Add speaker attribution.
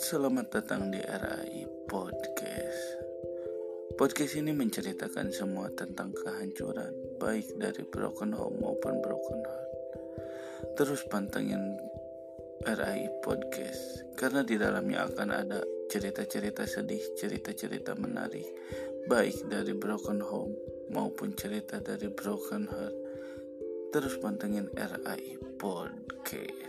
Speaker 1: Selamat datang di RAI Podcast. Podcast ini menceritakan semua tentang kehancuran, baik dari broken home maupun broken heart. Terus pantengin RAI Podcast, karena di dalamnya akan ada cerita-cerita sedih, cerita-cerita menarik, baik dari broken home maupun cerita dari broken heart. Terus pantengin RAI Podcast.